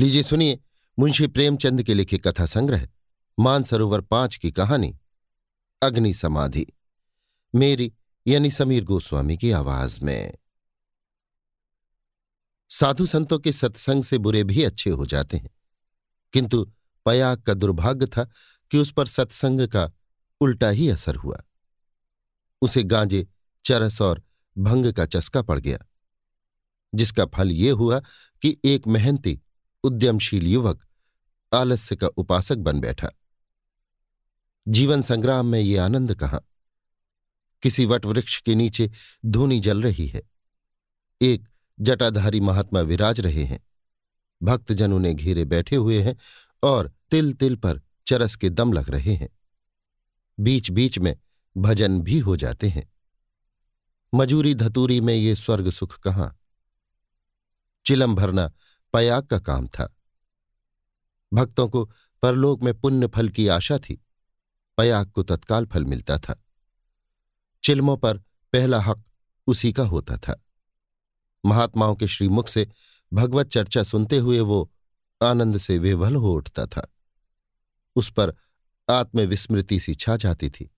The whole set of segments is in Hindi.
लीजिए सुनिए, मुंशी प्रेमचंद के लिखे कथा संग्रह, मानसरोवर पाँच की कहानी, अग्नि समाधि, मेरी यानी समीर गोस्वामी की आवाज़ में। साधु संतों के सत्संग से बुरे भी अच्छे हो जाते हैं, किंतु पयाग का दुर्भाग्य था कि उस पर सत्संग का उल्टा ही असर हुआ। उसे गांजे, चरस और भंग का चस्का पड़ गया, जिसका फल ये हुआ कि एक मेहनती उद्यमशील युवक आलस्य का उपासक बन बैठा। जीवन संग्राम में ये आनंद कहाँ? किसी वटवृक्ष के नीचे धूनी जल रही है। एक जटाधारी महात्मा विराज रहे हैं। भक्तजन उन्हें घेरे बैठे हुए हैं और तिल तिल पर चरस के दम लग रहे हैं। बीच बीच में भजन भी हो जाते हैं। मजूरी धतूरी में ये स्वर्ग सुख कहाँ? चिलम भरना पयाग का काम था। भक्तों को परलोक में पुण्य फल की आशा थी। पयाग को तत्काल फल मिलता था। चिल्मों पर पहला हक उसी का होता था। महात्माओं के श्रीमुख से भगवत चर्चा सुनते हुए वो आनंद से विवल हो उठता था। उस पर आत्मविस्मृति सी छा जाती थी।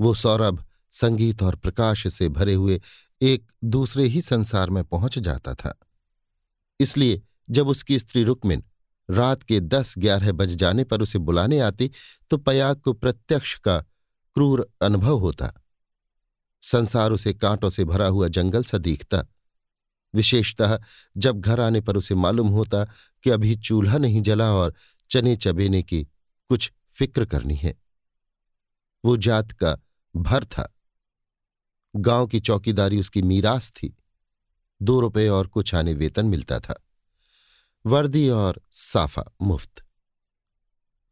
वो सौरभ, संगीत और प्रकाश से भरे हुए एक दूसरे ही संसार में पहुँच जाता था। इसलिए जब उसकी स्त्री रुक्मिन रात के दस ग्यारह बज जाने पर उसे बुलाने आती तो पयाग को प्रत्यक्ष का क्रूर अनुभव होता। संसार उसे कांटों से भरा हुआ जंगल सा दिखता। विशेषतः जब घर आने पर उसे मालूम होता कि अभी चूल्हा नहीं जला और चने चबेने की कुछ फ़िक्र करनी है। वो जात का भर था। गाँव की चौकीदारी उसकी मीरास थी। दो रुपए और कुछ आने वेतन मिलता था। वर्दी और साफा मुफ़्त।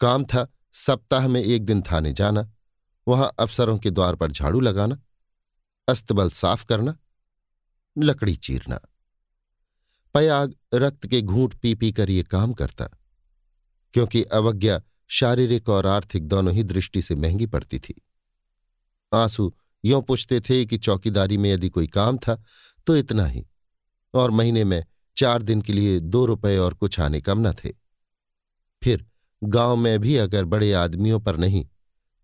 काम था सप्ताह में एक दिन थाने जाना, वहाँ अफसरों के द्वार पर झाड़ू लगाना, अस्तबल साफ़ करना, लकड़ी चीरना। पयाग रक्त के घूंट पी पी कर ये काम करता, क्योंकि अवज्ञा शारीरिक और आर्थिक दोनों ही दृष्टि से महँगी पड़ती थी। आँसू यों पूछते थे कि चौकीदारी में यदि कोई काम था तो इतना ही। और महीने में चार दिन के लिए दो रुपए और कुछ आने कम न थे। फिर गाँव में भी अगर बड़े आदमियों पर नहीं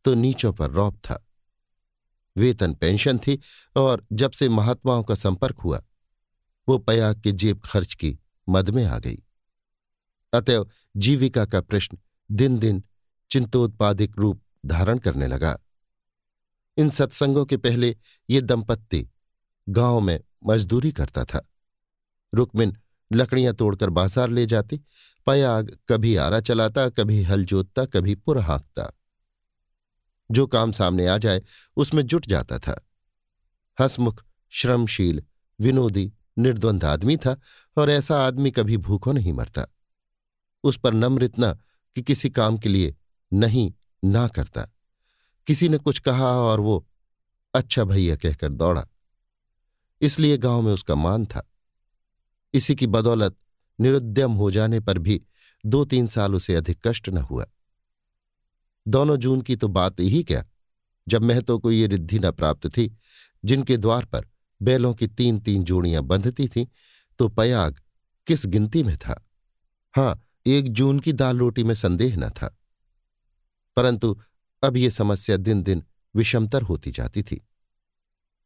तो नीचों पर रौब था। वेतन पेंशन थी और जब से महात्माओं का संपर्क हुआ, वो पयाग के जेब खर्च की मद में आ गई। अतएव जीविका का प्रश्न दिन दिन चिंतोत्पादिक रूप धारण करने लगा। इन सत्संगों के पहले ये दंपत्ति गाँव में मजदूरी करता था। रुक्मिन लकड़ियाँ तोड़कर बाज़ार ले जाती। पयाग कभी आरा चलाता, कभी हल जोतता, कभी पुर हाँकता। जो काम सामने आ जाए, उसमें जुट जाता था। हसमुख, श्रमशील, विनोदी, निर्द्वंद आदमी था और ऐसा आदमी कभी भूखों नहीं मरता। उस पर नम्र इतना कि किसी काम के लिए नहीं, ना करता। किसी ने कुछ कहा और वो अच्छा भैया कहकर दौड़ा। इसलिए गाँव में उसका मान था। इसी की बदौलत निरुद्यम हो जाने पर भी दो तीन साल उसे अधिक कष्ट न हुआ। दोनों जून की तो बात ही क्या, जब महतो को ये रिद्धि न प्राप्त थी, जिनके द्वार पर बैलों की तीन तीन जोड़ियाँ बंधती थीं तो पयाग किस गिनती में था? हाँ, एक जून की दाल रोटी में संदेह न था। परंतु अब ये समस्या दिन दिन विषमतर होती जाती थी।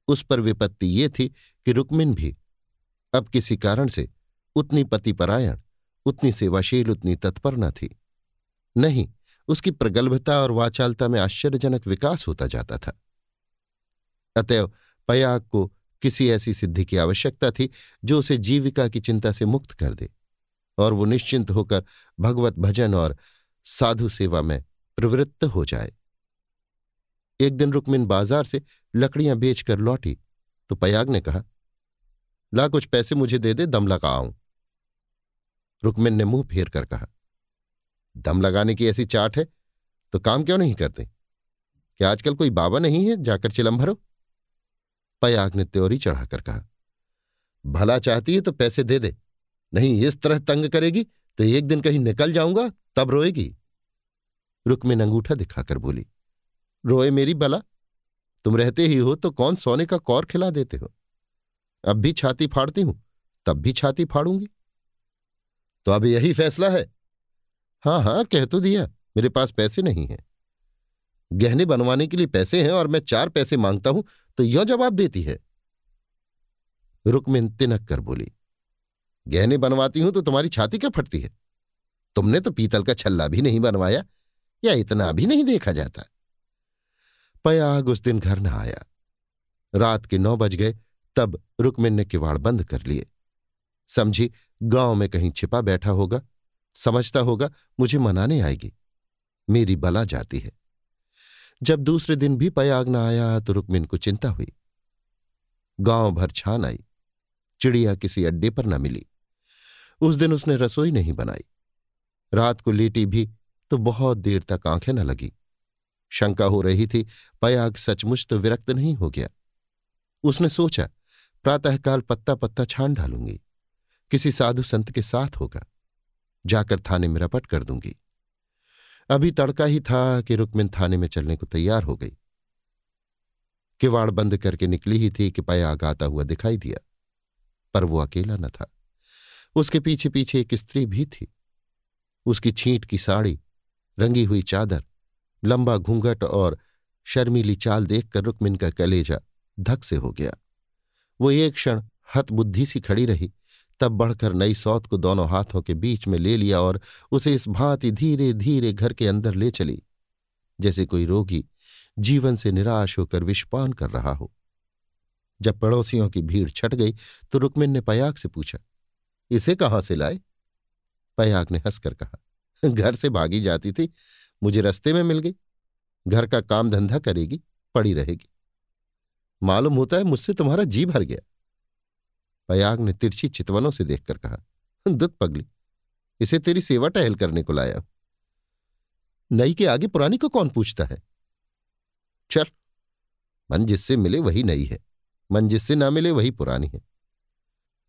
उस पर विपत्ति ये थी कि रुक्मिन भी अब किसी कारण से उतनी पतिपरायण, उतनी सेवाशील, उतनी तत्पर न थी। नहीं, उसकी प्रगल्भता और वाचालता में आश्चर्यजनक विकास होता जाता था। अतएव पयाग को किसी ऐसी सिद्धि की आवश्यकता थी जो उसे जीविका की चिंता से मुक्त कर दे और वो निश्चिंत होकर भगवत भजन और साधु सेवा में प्रवृत्त हो जाए। एक दिन रुक्मिन बाज़ार से लकड़ियाँ बेचकर लौटी तो पयाग ने कहा ला कुछ पैसे मुझे दे दे, दम लगा आऊँ। रुक्मिन ने मुँह फेर कर कहा, दम लगाने की ऐसी चाट है तो काम क्यों नहीं करते? क्या आजकल कोई बाबा नहीं है जाकर चिलम भरो? पयाग ने त्योरी चढ़ाकर कहा, भला चाहती है तो पैसे दे दे, नहीं इस तरह तंग करेगी तो एक दिन कहीं निकल जाऊँगा, तब रोएगी। रुक्मिन अंगूठा दिखाकर बोली, रोए मेरी भला तुम रहते ही हो तो कौन सोने का कौर खिला देते हो? अब भी छाती फाड़ती हूँ, तब भी छाती फाड़ूँगी। तो अब यही फैसला है। हाँ हाँ कह तो दिया, मेरे पास पैसे नहीं हैं। गहने बनवाने के लिए पैसे हैं और मैं चार पैसे माँगता हूँ तो यह जवाब देती है। रुकमिन तिनक कर बोली, गहने बनवाती हूँ तो तुम्हारी छाती क्या फटती है? तुमने तो पीतल का छल्ला भी नहीं बनवाया, या इतना भी नहीं देखा जाता। पयाग उस दिन घर न आया। रात के नौ बज गए तब रुकमिन ने किवाड़ बंद कर लिए। समझी, गाँव में कहीं छिपा बैठा होगा, समझता होगा, मुझे मनाने आएगी। मेरी बला जाती है। जब दूसरे दिन भी पयाग न आया तो रुकमिन को चिंता हुई। गाँव भर छान आई। चिड़िया किसी अड्डे पर न मिली। उस दिन उसने रसोई नहीं बनाई। रात को लेटी भी तो बहुत देर तक आँखें न लगी। शंका हो रही थी, पयाग सचमुच तो विरक्त नहीं हो गया। उसने सोचा प्रातःकाल पत्ता पत्ता छान डालूँगी किसी साधु संत के साथ होगा। जाकर थाने में रपट कर दूँगी। अभी तड़का ही था कि रुकमिन थाने में चलने को तैयार हो गई। किवाड़ बंद करके निकली ही थी कि पयाग आता हुआ दिखाई दिया। पर वो अकेला न था। उसके पीछे पीछे एक स्त्री भी थी। उसकी छींट की साड़ी, रंगी हुई चादर, लंबा घूंघट और शर्मीली चाल देखकर रुकमिन का कलेजा धक से हो गया। वो एक क्षण हतबुद्धि सी खड़ी रही, तब बढ़कर नई सौत को दोनों हाथों के बीच में ले लिया और उसे इस भांति धीरे धीरे घर के अंदर ले चली, जैसे कोई रोगी जीवन से निराश होकर विषपान कर रहा हो। जब पड़ोसियों की भीड़ छट गई तो रुकमिन ने पयाग से पूछा, इसे कहाँ से लाए? पयाग ने हंसकर कहा, घर से भागी जाती थी, मुझे रस्ते में मिल गई। घर का काम धंधा करेगी, पड़ी रहेगी। मालूम होता है मुझसे तुम्हारा जी भर गया। पयाग ने तिरछी चितवनों से देखकर कहा, दुत पगली, इसे तेरी सेवा टहल करने को लाया नई के आगे पुरानी को कौन पूछता है? चल, मन जिससे मिले वही नई है, मन जिससे ना मिले वही पुरानी है।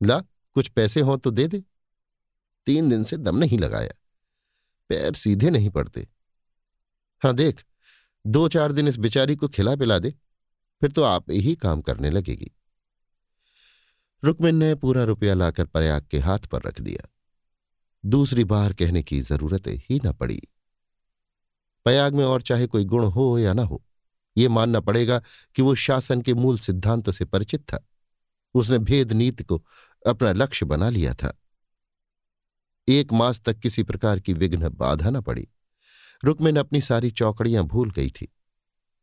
ला, कुछ पैसे हों तो दे दे। तीन दिन से दम नहीं लगाया, पैर सीधे नहीं पड़ते। हाँ देख, दो चार दिन इस बिचारी को खिला पिला दे। फिर तो आप ही काम करने लगेगी। रुकमिन ने पूरा रुपया लाकर प्रयाग के हाथ पर रख दिया। दूसरी बार कहने की ज़रूरत ही न पड़ी। प्रयाग में और चाहे कोई गुण हो या ना हो, ये मानना पड़ेगा कि वो शासन के मूल सिद्धांतों से परिचित था। उसने भेद नीति को अपना लक्ष्य बना लिया था। एक मास तक किसी प्रकार की विघ्न बाधा न पड़ी। रुकमिन अपनी सारी चौकड़ियाँ भूल गई थी।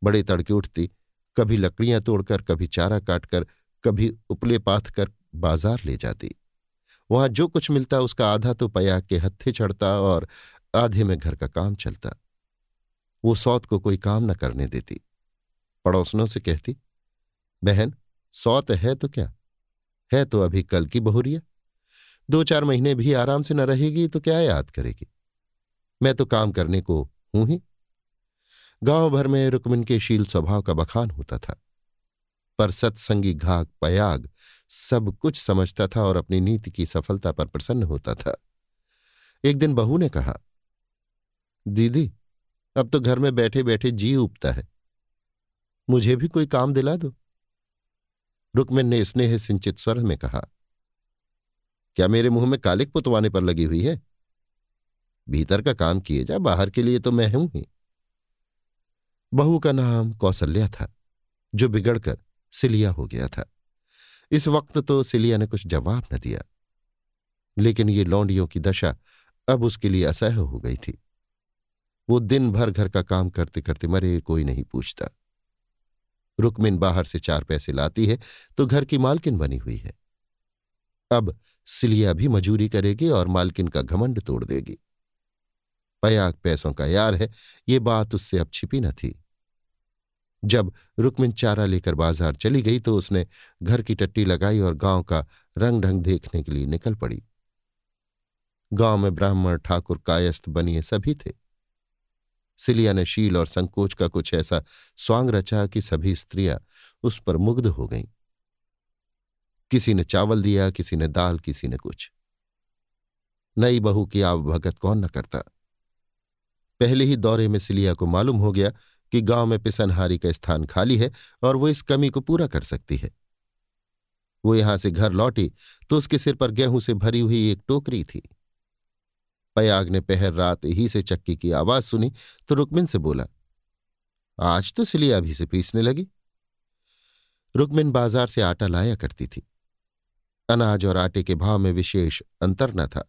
बड़े तड़के उठती कभी लकड़ियाँ तोड़कर, कभी चारा काटकर, कभी उपले पाथ कर बाज़ार ले जाती। वहाँ जो कुछ मिलता, उसका आधा तो पया के हत्थे चढ़ता और आधे में घर का काम चलता। वो सौत को कोई काम न करने देती। पड़ोसनों से कहती, बहन, सौत है तो क्या? है तो अभी कल की बहुरिया। दो चार महीने भी आराम से न रहेगी तो क्या याद करेगी? मैं तो काम करने को हूँ ही। गाँव भर में रुकमिन के शील स्वभाव का बखान होता था। पर सत्संगी घाक पयाग सब कुछ समझता था और अपनी नीति की सफलता पर प्रसन्न होता था। एक दिन बहू ने कहा, दीदी, अब तो घर में बैठे बैठे जी उबता है। मुझे भी कोई काम दिला दो। रुकमिन ने स्नेह सिंचित स्वर में कहा, क्या मेरे मुँह में कालिक पुतवाने पर लगी हुई है? भीतर का काम किए जा, बाहर के लिए तो मैं हूँ ही। बहू का नाम कौसल्या था, जो बिगड़कर सिलिया हो गया था। इस वक्त तो सिलिया ने कुछ जवाब न दिया। लेकिन ये लौंडियों की दशा अब उसके लिए असह्य हो गई थी। वो दिन भर घर का काम करते करते मरे, कोई नहीं पूछता। रुकमिन बाहर से चार पैसे लाती है तो घर की मालकिन बनी हुई है। अब सिलिया भी मजूरी करेगी और मालकिन का घमंड तोड़ देगी। पयाग पैसों का यार है, ये बात उससे अब छिपी न थी। जब रुकमिन चारा लेकर बाज़ार चली गई तो उसने घर की टट्टी लगाई और गाँव का रंग ढंग देखने के लिए निकल पड़ी। गाँव में ब्राह्मण ठाकुर कायस्थ बनिए सभी थे। सिलिया ने शील और संकोच का कुछ ऐसा स्वांग रचा कि सभी स्त्रियाँ उस पर मुग्ध हो गईं। किसी ने चावल दिया, किसी ने दाल, किसी ने कुछ। नई बहू की आवभगत कौन न करता। पहले ही दौरे में सिलिया को मालूम हो गया कि गाँव में पिसनहारी का स्थान खाली है और वो इस कमी को पूरा कर सकती है। वो यहाँ से घर लौटी तो उसके सिर पर गेहूँ से भरी हुई एक टोकरी थी। पयाग ने पहर रात ही से चक्की की आवाज़ सुनी तो रुकमिन से बोला, आज तो सिलिया अभी से पीसने लगी। रुकमिन बाज़ार से आटा लाया करती थी। अनाज और आटे के भाव में विशेष अंतर न था।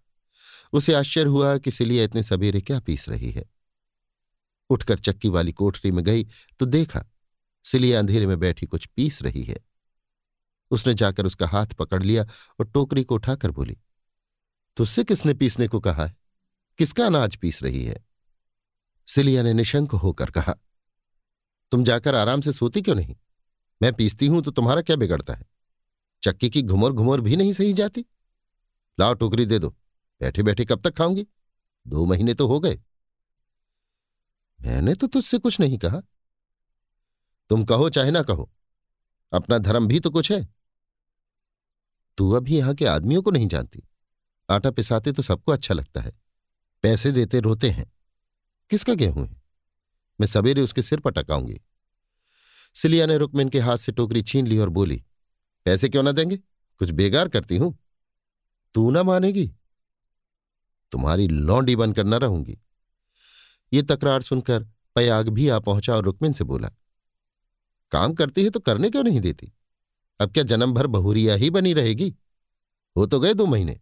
उसे आश्चर्य हुआ कि सिलिया इतने सवेरे क्या पीस रही है। उठकर चक्की वाली कोठरी में गई तो देखा, सिलिया अंधेरे में बैठी कुछ पीस रही है। उसने जाकर उसका हाथ पकड़ लिया और टोकरी को उठाकर बोली तुझसे किसने पीसने को कहा है? किसका अनाज पीस रही है? सिलिया ने निशंक होकर कहा, तुम जाकर आराम से सोती क्यों नहीं? मैं पीसती हूँ तो तुम्हारा क्या बिगड़ता है? चक्की की घुमर घुमर भी नहीं सही जाती। लाओ टोकरी दे दो, बैठे बैठे कब तक खाऊँगी? दो महीने तो हो गए। मैंने तो तुझसे कुछ नहीं कहा। तुम कहो चाहे ना कहो, अपना धर्म भी तो कुछ है। तू अभी यहाँ के आदमियों को नहीं जानती। आटा पिसाते तो सबको अच्छा लगता है। पैसे देते रोते हैं। किसका गेहूँ है? मैं सवेरे उसके सिर पर टकाऊँगी। सिलिया ने रुकमिन के हाथ से टोकरी छीन ली और बोली, पैसे क्यों ना देंगे? कुछ बेगार करती हूँ। तू ना मानेगी। तुम्हारी लौंडी बनकर न रहूँगी। ये तकरार सुनकर पयाग भी आ पहुँचा और रुकमिन से बोला, काम करती है तो करने क्यों नहीं देती? अब क्या जन्म भर बहुरिया ही बनी रहेगी? हो तो गए दो महीने।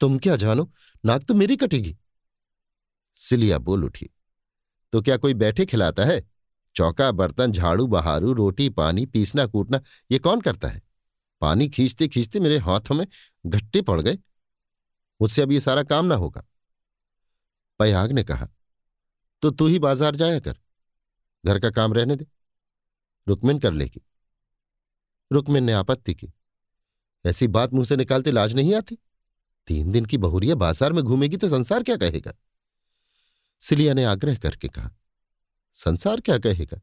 तुम क्या जानो, नाक तो मेरी कटेगी। सिलिया बोल उठी तो क्या कोई बैठे खिलाता है? चौका, बर्तन, झाड़ू, बहारू, रोटी, पानी, पीसना, कूटना, ये कौन करता है? पानी खींचते खींचते मेरे हाथों में घट्टे पड़ गए। मुझसे अब ये सारा काम ना होगा। पयाग ने कहा तो तू ही बाज़ार जाया कर। घर का काम रहने दे। रुकमिन कर लेगी। रुकमिन ने आपत्ति की। ऐसी बात मुँह से निकालते लाज नहीं आती? तीन दिन की बहुरिया बाज़ार में घूमेगी तो संसार क्या कहेगा? सिलिया ने आग्रह करके कहा, संसार क्या कहेगा?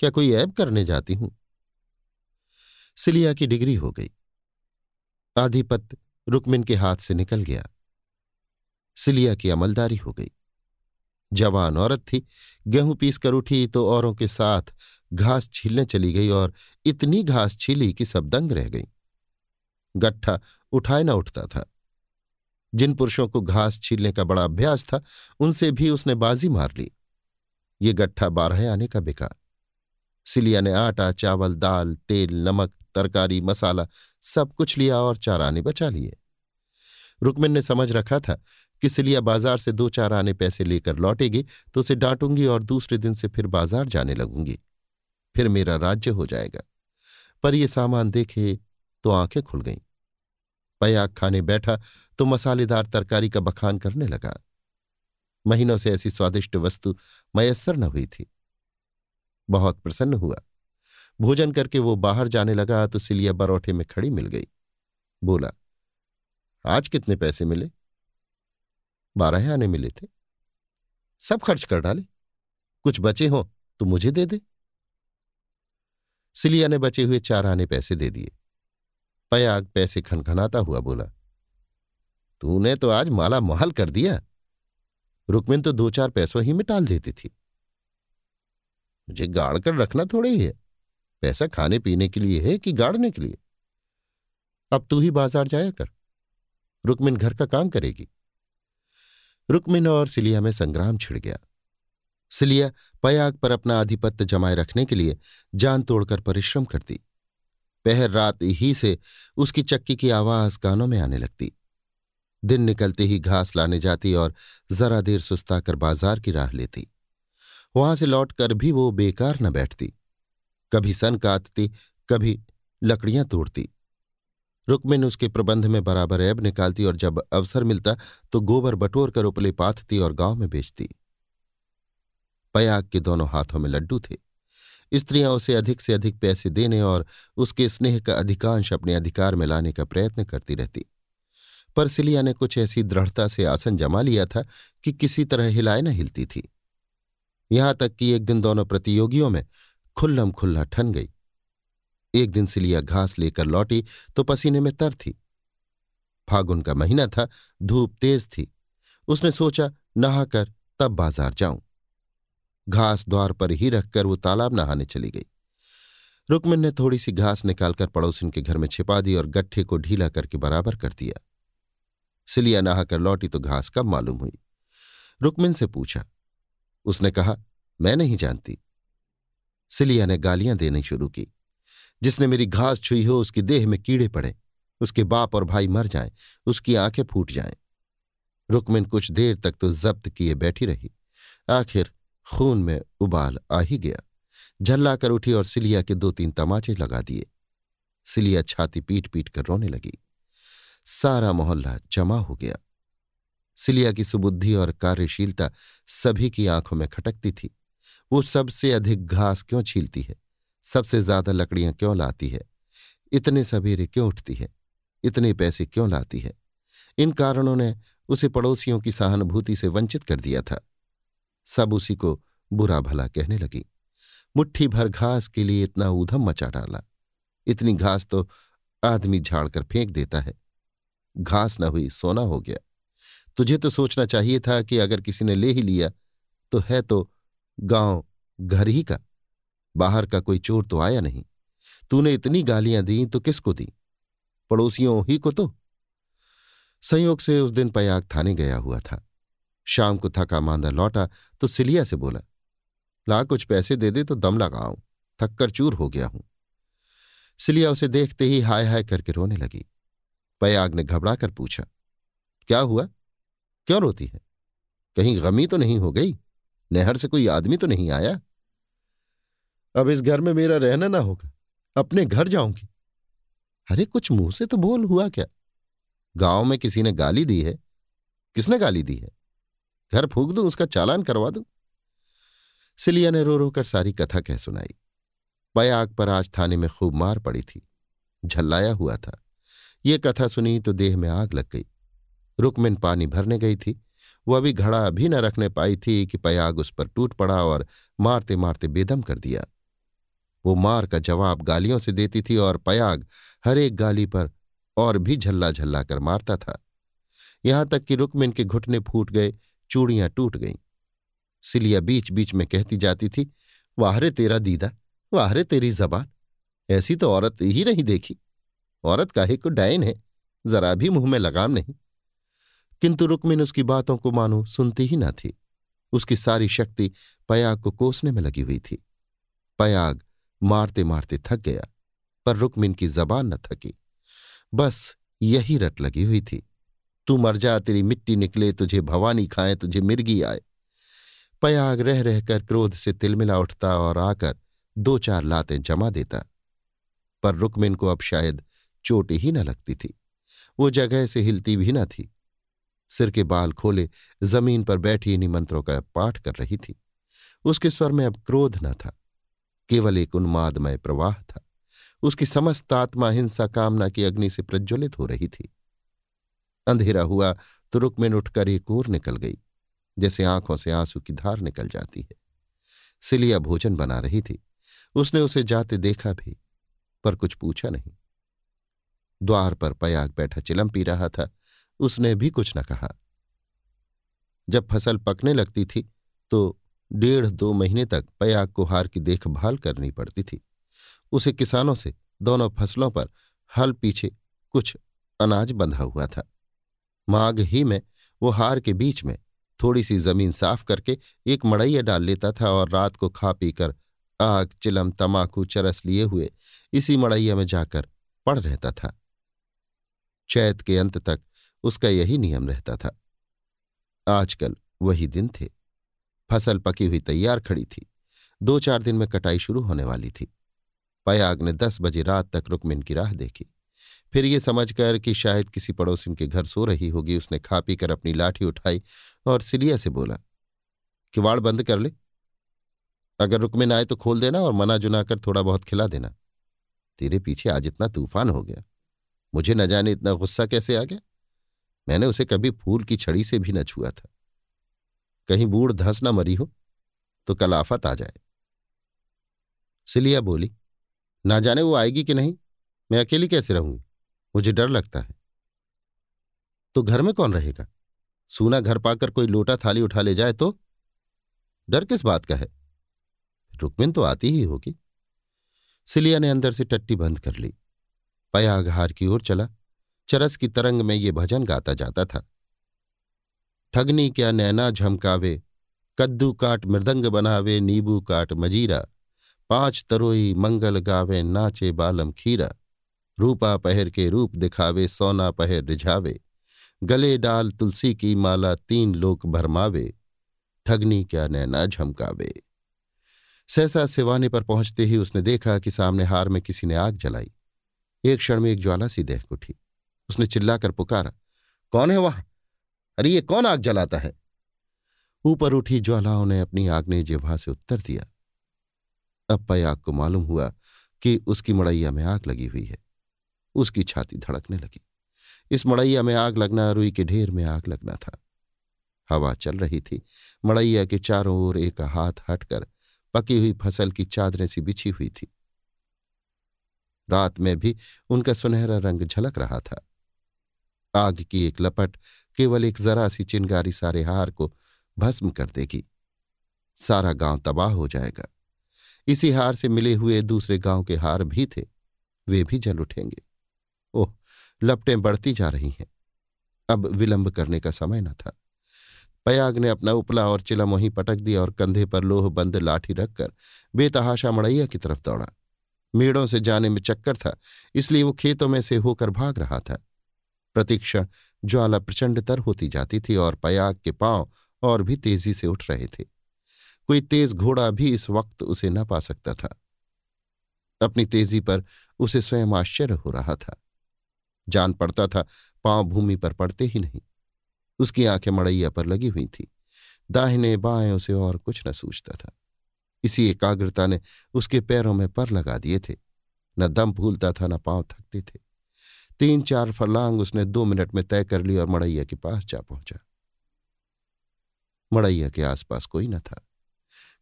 क्या कोई ऐब करने जाती हूँ? सिलिया की डिग्री हो गई। आधिपत्य रुकमिन के हाथ से निकल गया। सिलिया की अमलदारी हो गई। जवान औरत थी। गेहूँ पीस कर उठी तो औरों के साथ घास छीलने चली गई और इतनी घास छीली कि सब दंग रह गई। गट्ठा उठाए न उठता था। जिन पुरुषों को घास छीलने का बड़ा अभ्यास था, उनसे भी उसने बाजी मार ली। ये गट्ठा बारह आने का बिका सिलिया ने आटा, चावल, दाल, तेल, नमक, तरकारी, मसाला सब कुछ लिया और चार आने बचा लिए। रुकमिन ने समझ रखा था कि सिलिया बाज़ार से दो चार आने पैसे लेकर लौटेगी तो उसे डांटूँगी और दूसरे दिन से फिर बाज़ार जाने लगूँगी। फिर मेरा राज्य हो जाएगा। पर यह सामान देखे तो आँखें खुल गईं। पयाग खाने बैठा तो मसालेदार तरकारी का बखान करने लगा। महीनों से ऐसी स्वादिष्ट वस्तु मयस्सर न हुई थी। बहुत प्रसन्न हुआ। भोजन करके वो बाहर जाने लगा तो सिलिया बरौठे में खड़ी मिल गई। बोला, आज कितने पैसे मिले? बारह आने मिले थे। सब खर्च कर डाले। कुछ बचे हो तो मुझे दे दे। सिलिया ने बचे हुए चार आने पैसे दे दिए। पयाग पैसे खनखनाता हुआ बोला, तूने तो आज माला माल कर दिया। रुकमिन तो दो चार पैसों ही में टाल देती थी। मुझे गाड़ कर रखना थोड़े ही है। पैसा खाने पीने के लिए है कि गाड़ने के लिए? अब तू ही बाज़ार जाया कर। रुकमिन घर का काम करेगी। रुकमिन और सिलिया में संग्राम छिड़ गया। सिलिया पयाग पर अपना आधिपत्य जमाए रखने के लिए जान तोड़कर परिश्रम करती। पहर रात ही से उसकी चक्की की आवाज़ कानों में आने लगती। दिन निकलते ही घास लाने जाती और जरा देर सुस्ताकर बाज़ार की राह लेती। वहाँ से लौटकर भी वो बेकार न बैठती। कभी सन काटती, कभी लकड़ियाँ तोड़ती। रुकमिन उसके प्रबंध में बराबर ऐब निकालती और जब अवसर मिलता तो गोबर बटोर कर उपले पाथती और गाँव में बेचती। पयाग के दोनों हाथों में लड्डू थे। स्त्रियाँ उसे अधिक से अधिक पैसे देने और उसके स्नेह का अधिकांश अपने अधिकार में लाने का प्रयत्न करती रहती। पर सिलिया ने कुछ ऐसी दृढ़ता से आसन जमा लिया था कि किसी तरह हिलाए न हिलती थी। यहाँ तक कि एक दिन दोनों प्रतियोगियों में खुल्लम खुल्ला ठन गई। एक दिन सिलिया घास लेकर लौटी तो पसीने में तर थी। फागुन का महीना था, धूप तेज थी। उसने सोचा, नहाकर तब बाज़ार जाऊँ। घास द्वार पर ही रखकर वो तालाब नहाने चली गई। रुकमिन ने थोड़ी सी घास निकालकर पड़ोसिन के घर में छिपा दी और गट्ठे को ढीला करके बराबर कर दिया। सिलिया नहाकर लौटी तो घास कब मालूम हुई? रुकमिन से पूछा। उसने कहा, मैं नहीं जानती। सिलिया ने गालियाँ देनी शुरू की। जिसने मेरी घास छुई हो, उसकी देह में कीड़े पड़े। उसके बाप और भाई मर जाएँ, उसकी आँखें फूट जाएँ। रुकमिन कुछ देर तक तो जब्त किए बैठी रही। आखिर खून में उबाल आ ही गया। झल्ला कर उठी और सिलिया के दो तीन तमाचे लगा दिए। सिलिया छाती पीट पीट कर रोने लगी। सारा मोहल्ला जमा हो गया। सिलिया की सुबुद्धि और कार्यशीलता सभी की आँखों में खटकती थी। वो सबसे अधिक घास क्यों छीलती है? सबसे ज़्यादा लकड़ियाँ क्यों लाती है? इतने सवेरे क्यों उठती है? इतने पैसे क्यों लाती है? इन कारणों ने उसे पड़ोसियों की सहानुभूति से वंचित कर दिया था। सब उसी को बुरा भला कहने लगी। मुट्ठी भर घास के लिए इतना ऊधम मचा डाला। इतनी घास तो आदमी झाड़कर फेंक देता है। घास न हुई, सोना हो गया। तुझे तो सोचना चाहिए था कि अगर किसी ने ले ही लिया तो है तो गाँव घर ही का। बाहर का कोई चोर तो आया नहीं। तूने इतनी गालियाँ दी तो किसको दी? पड़ोसियों ही को तो। संयोग से उस दिन पयाग थाने गया हुआ था। शाम को थका मांदा लौटा तो सिलिया से बोला, ला कुछ पैसे दे दे तो दम लगाऊँ, थककर चूर हो गया हूँ। सिलिया उसे देखते ही हाय हाय करके रोने लगी। पयाग ने घबरा कर पूछा, क्या हुआ? क्यों रोती है? कहीं गमी तो नहीं हो गई? नहर से कोई आदमी तो नहीं आया? अब इस घर में मेरा रहना ना होगा। अपने घर जाऊँगी। अरे, कुछ मुँह से तो बोल, हुआ क्या? गाँव में किसी ने गाली दी है। किसने गाली दी है? घर फूक दूँ, उसका चालान करवा दूँ? सिलिया ने रो रो कर सारी कथा कह सुनाई। पयाग पर आज थाने में खूब मार पड़ी थी। झल्लाया हुआ था। ये कथा सुनी तो देह में आग लग गई। रुकमिन पानी भरने गई थी। वह अभी घड़ा भी न रखने पाई थी कि पयाग उस पर टूट पड़ा और मारते मारते बेदम कर दिया। वो मार का जवाब गालियों से देती थी और पयाग हर एक गाली पर और भी झल्ला झल्ला कर मारता था। यहाँ तक कि रुकमिन के घुटने फूट गए, चूड़ियाँ टूट गईं। सिलिया बीच बीच में कहती जाती थी, वाहरे तेरा दीदा, वाहरे तेरी जबान, ऐसी तो औरत ही नहीं देखी। औरत काहे को डायन है, जरा भी मुँह में लगाम नहीं। किंतु रुकमिन उसकी बातों को मानो सुनती ही न थी। उसकी सारी शक्ति पयाग को कोसने में लगी हुई थी। पयाग मारते मारते थक गया, पर रुकमिन की जबान न थकी। बस यही रट लगी हुई थी। तू मर जा, तेरी मिट्टी निकले, तुझे भवानी खाए, तुझे मिर्गी आए। पयाग रह रहकर क्रोध से तिलमिला उठता और आकर दो चार लातें जमा देता। पर रुकमिन को अब शायद चोट ही न लगती थी। वो जगह से हिलती भी न थी। सिर के बाल खोले, ज़मीन पर बैठी इन्हीं मंत्रों का पाठ कर रही थी। उसके स्वर में अब क्रोध न था। केवल एक उन्मादमय प्रवाह था। उसकी समस्त आत्मा हिंसा कामना की अग्नि से प्रज्वलित हो रही थी। अंधेरा हुआ तो रुकमिन उठकर एक ओर निकल गई, जैसे आँखों से आँसू की धार निकल जाती है। सिलिया भोजन बना रही थी। उसने उसे जाते देखा भी, पर कुछ पूछा नहीं। द्वार पर पयाग बैठा चिलम पी रहा था। उसने भी कुछ न कहा। जब फ़सल पकने लगती थी तो डेढ़ दो महीने तक पयाग को हार की देखभाल करनी पड़ती थी। उसे किसानों से दोनों फ़सलों पर हल पीछे कुछ अनाज बंधा हुआ था। माघ ही में वो हार के बीच में थोड़ी सी ज़मीन साफ़ करके एक मड़ैया डाल लेता था और रात को खा पीकर आग, चिलम, तमाकू, चरस लिए हुए इसी मड़ैया में जाकर पड़ रहता था। चैत के अंत तक उसका यही नियम रहता था। आजकल वही दिन थे। फ़सल पकी हुई तैयार खड़ी थी। दो चार दिन में कटाई शुरू होने वाली थी। पयाग ने दस बजे रात तक रुकमिन की राह देखी। फिर ये समझकर कि शायद किसी पड़ोसिन के घर सो रही होगी, उसने खा पी कर अपनी लाठी उठाई और सिलिया से बोला किवाड़ बंद कर ले। अगर रुकमिन आए तो खोल देना और मना जुना कर थोड़ा बहुत खिला देना। तेरे पीछे आज इतना तूफ़ान हो गया। मुझे न जाने इतना गुस्सा कैसे आ गया? मैंने उसे कभी फूल की छड़ी से भी न छुआ था। कहीं बूढ़ धस न मरी हो तो कल आफत आ जाए। सिलिया बोली, ना जाने वो आएगी कि नहीं? मैं अकेली कैसे रहूँगी? मुझे डर लगता है। तो घर में कौन रहेगा? सूना घर पाकर कोई लोटा थाली उठा ले जाए तो? डर किस बात का है? रुकमिन तो आती ही होगी। सिलिया ने अंदर से टट्टी बंद कर ली। पयाग हार की ओर चला। चरस की तरंग में ये भजन गाता जाता था। ठगनी क्या नैना झमकावे? कद्दू काट मृदंग बनावे, नींबू काट मजीरा। पाँच तरोई मंगल गावे, नाचे बालम खीरा। रूपा पहर के रूप दिखावे, सोना पहर रिझावे। गले डाल तुलसी की माला, तीन लोक भरमावे। ठगनी क्या नैना झमकावे? सहसा सिवाने पर पहुँचते ही उसने देखा कि सामने हार में किसी ने आग जलाई। एक क्षण में एक ज्वाला सी देख उठी। उसने चिल्लाकर पुकारा, कौन है वहाँ? अरे ये कौन आग जलाता है? ऊपर उठी ज्वालाओं ने अपनी आग्नेय जिह्वा से उत्तर दिया। अब पयाग को मालूम हुआ कि उसकी मड़ैया में आग लगी हुई है। उसकी छाती धड़कने लगी। इस मड़ैया में आग लगना रुई के ढेर में आग लगना था। हवा चल रही थी। मड़ैया के चारों ओर एक हाथ हटकर पकी हुई फ़सल की चादरें सी बिछी हुई थी। रात में भी उनका सुनहरा रंग झलक रहा था। आग की एक लपट केवल एक जरा सी चिंगारी सारे हार को भस्म कर देगी। सारा गाँव तबाह हो जाएगा। इसी हार से मिले हुए दूसरे गाँव के हार भी थे। वे भी जल उठेंगे। ओह, लपटें बढ़ती जा रही हैं। अब विलंब करने का समय न था। पयाग ने अपना उपला और चिलम वहीं पटक दिया और कंधे पर लोह बंद लाठी रखकर बेतहाशा मड़ैया की तरफ़ दौड़ा। मेड़ों से जाने में चक्कर था, इसलिए वो खेतों में से होकर भाग रहा था। प्रतिक्षण ज्वाला प्रचंडतर होती जाती थी और पयाग के पाँव और भी तेज़ी से उठ रहे थे। कोई तेज घोड़ा भी इस वक्त उसे न पा सकता था। अपनी तेज़ी पर उसे स्वयं आश्चर्य हो रहा था। जान पड़ता था, पाँव भूमि पर पड़ते ही नहीं। उसकी आँखें मड़ैया पर लगी हुई थी। दाहिने बाएँ उसे और कुछ न सूझता था। इसी एकाग्रता ने उसके पैरों में पर लगा दिए थे। न दम भूलता था, न पाँव थकते थे। तीन चार फरलांग उसने दो मिनट में तय कर ली और मड़ैया के पास जा पहुँचा। मड़ैया के आसपास कोई न था।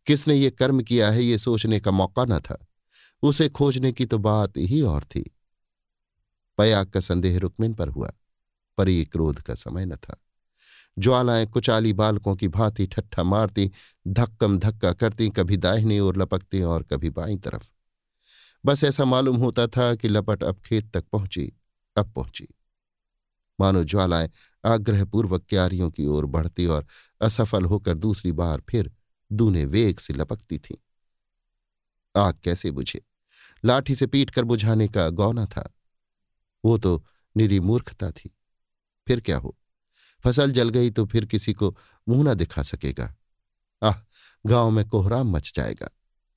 किसने ये कर्म किया है ये सोचने का मौका न था। उसे खोजने की तो बात ही और थी। पयाग का संदेह रुक्मिन पर हुआ, पर ये क्रोध का समय न था। ज्वालाएँ कुचाली बालकों की भांति ठट्ठा मारती, धक्कम धक्का करती, कभी दाहिनी ओर लपकती और कभी बाई तरफ़। बस ऐसा मालूम होता था कि लपट अब खेत तक पहुँची। अब पहुँची। मानो ज्वालाएँ आग्रहपूर्वक क्यारियों की ओर बढ़ती और असफल होकर दूसरी बार फिर दूने वेग से लपकती थी। आग कैसे बुझे? लाठी से पीट कर बुझाने का गौना था। वो तो निरी मूर्खता थी। फिर क्या हो? फ़सल जल गई तो फिर किसी को मुँह ना दिखा सकेगा। आह, गाँव में कोहराम मच जाएगा,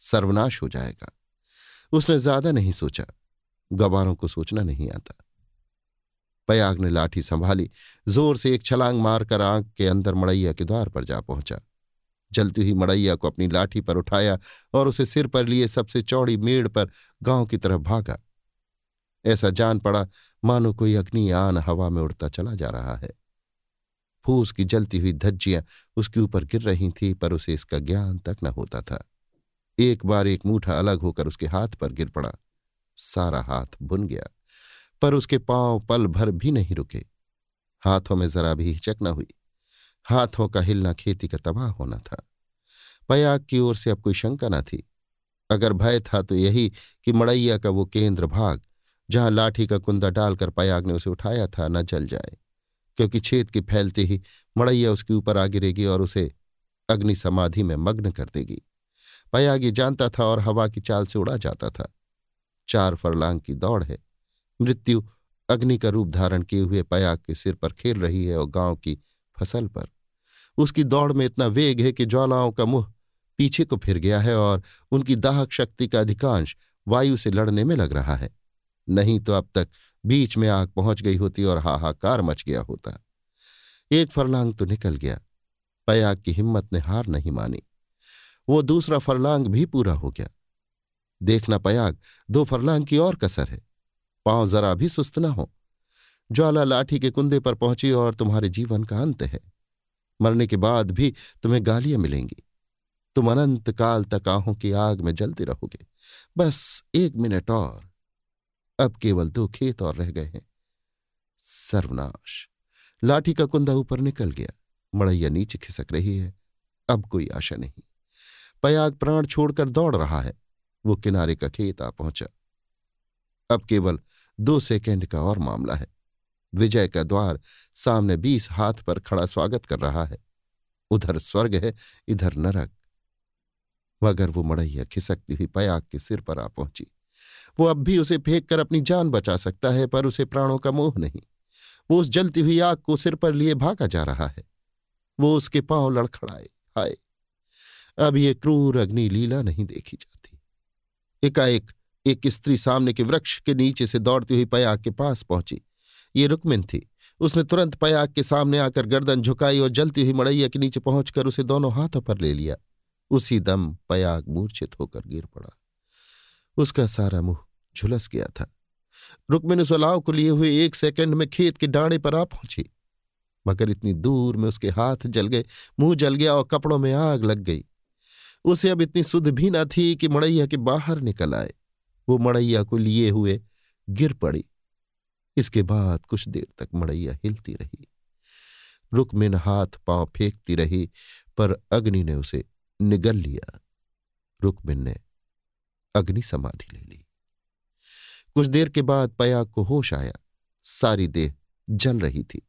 सर्वनाश हो जाएगा। उसने ज़्यादा नहीं सोचा। गवारों को सोचना नहीं आता। पयाग ने लाठी संभाली। ज़ोर से एक छलांग मारकर आँख के अंदर मड़ैया के द्वार पर जा पहुँचा। जलती हुई मड़ैया को अपनी लाठी पर उठाया और उसे सिर पर लिए सबसे चौड़ी मेड़ पर गाँव की तरफ़ भागा। ऐसा जान पड़ा, मानो कोई अग्नि आन हवा में उड़ता चला जा रहा है। फूस की जलती हुई धज्जियाँ उसके ऊपर गिर रही थी, पर उसे इसका ज्ञान तक न होता था। एक बार एक मूठा अलग होकर उसके हाथ पर गिर पड़ा। सारा हाथ बुन गया। पर उसके पाँव पल भर भी नहीं रुके। हाथों में जरा भी हिचक न हुई। हाथों का हिलना खेती का तबाह होना था। पयाग की ओर से अब कोई शंका न थी। अगर भय था तो यही कि मड़ैया का वो केंद्र भाग, जहाँ लाठी का कुंदा डालकर पयाग ने उसे उठाया था, न जल जाए। क्योंकि छेद के फैलते ही मड़ैया उसके ऊपर आ गिरेगी और उसे अग्नि समाधि में मग्न कर देगी। पयाग ये जानता था और हवा की चाल से उड़ा जाता था। चार फरलांग की दौड़ है। मृत्यु अग्नि का रूप धारण किए हुए पयाग के सिर पर खेल रही है और गाँव की फ़सल पर। उसकी दौड़ में इतना वेग है कि ज्वालाओं का मुँह पीछे को फिर गया है और उनकी दाहक शक्ति का अधिकांश वायु से लड़ने में लग रहा है। नहीं तो अब तक बीच में आग पहुँच गई होती और हाहाकार मच गया होता। एक फरलांग तो निकल गया। पयाग की हिम्मत ने हार नहीं मानी। वो दूसरा फरलांग भी पूरा हो गया। देखना पयाग, दो फरलांग की और कसर है। पाँव जरा भी सुस्त ना हो। ज्वाला लाठी के कुंदे पर पहुँची और तुम्हारे जीवन का अंत है। मरने के बाद भी तुम्हें गालियाँ मिलेंगी। तुम अनंत काल तक आहों की आग में जलते रहोगे। बस एक मिनट और। अब केवल दो खेत और रह गए हैं। सर्वनाश। लाठी का कुंदा ऊपर निकल गया। मड़ैया नीचे खिसक रही है। अब कोई आशा नहीं। पयाग प्राण छोड़कर दौड़ रहा है। वो किनारे का खेत आ पहुँचा। अब केवल दो सेकेंड का और मामला है। विजय का द्वार सामने बीस हाथ पर खड़ा स्वागत कर रहा है। उधर स्वर्ग है, इधर नरक। मगर वो मड़ैया खिसकती हुई पयाग के सिर पर आ पहुँची। वो अब भी उसे फेंक कर अपनी जान बचा सकता है, पर उसे प्राणों का मोह नहीं। वो उस जलती हुई आग को सिर पर लिए भागा जा रहा है। वो उसके पाँव लड़खड़ाए, हाय। अब ये क्रूर अग्नि लीला नहीं देखी जाती। एकाएक एक स्त्री सामने के वृक्ष के नीचे से दौड़ती हुई पयाग के पास पहुँची। ये रुकमिन थी। उसने तुरंत पयाग के सामने आकर गर्दन झुकाई और जलती हुई मड़ैया के नीचे पहुंचकर उसे दोनों हाथों पर ले लिया। उसी दम पयाग मूर्छित होकर गिर पड़ा। उसका सारा मुँह झुलस गया था। रुक्मिन उस अलाव को लिए हुए एक सेकंड में खेत के डाणे पर आ पहुँची। मगर इतनी दूर में उसके हाथ जल गए, मुँह जल गया और कपड़ों में आग लग गई। उसे अब इतनी सुध भी न थी कि मड़ैया के बाहर निकल आए। वो मड़ैया को लिए हुए गिर पड़ी। इसके बाद कुछ देर तक मड़ैया हिलती रही। रुकमिन हाथ पाँव फेंकती रही, पर अग्नि ने उसे निगल लिया। रुकमिन ने अग्नि समाधि ले ली। कुछ देर के बाद पयाग को होश आया। सारी देह जल रही थी।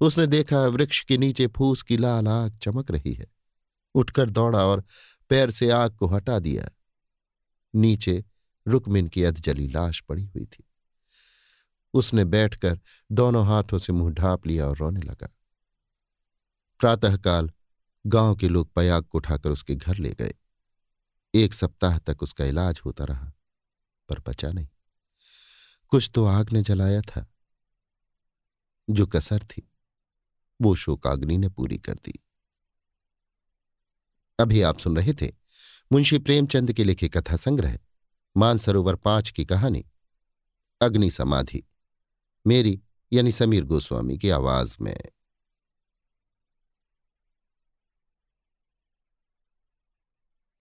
उसने देखा वृक्ष के नीचे फूस की लाल आग चमक रही है। उठकर दौड़ा और पैर से आग को हटा दिया। नीचे रुकमिन की अधजली लाश पड़ी हुई थी। उसने बैठकर दोनों हाथों से मुँह ढांप लिया और रोने लगा। प्रातःकाल गाँव के लोग पयाग को उठाकर उसके घर ले गए। एक सप्ताह तक उसका इलाज होता रहा, पर बचा नहीं। कुछ तो आग ने जलाया था। जो कसर थी, वो शोकाग्नि ने पूरी कर दी। अभी आप सुन रहे थे मुंशी प्रेमचंद के लिखे कथा संग्रह। मानसरोवर पाँच की कहानी। अग्नि समाधि मेरी यानी समीर गोस्वामी की आवाज़ में।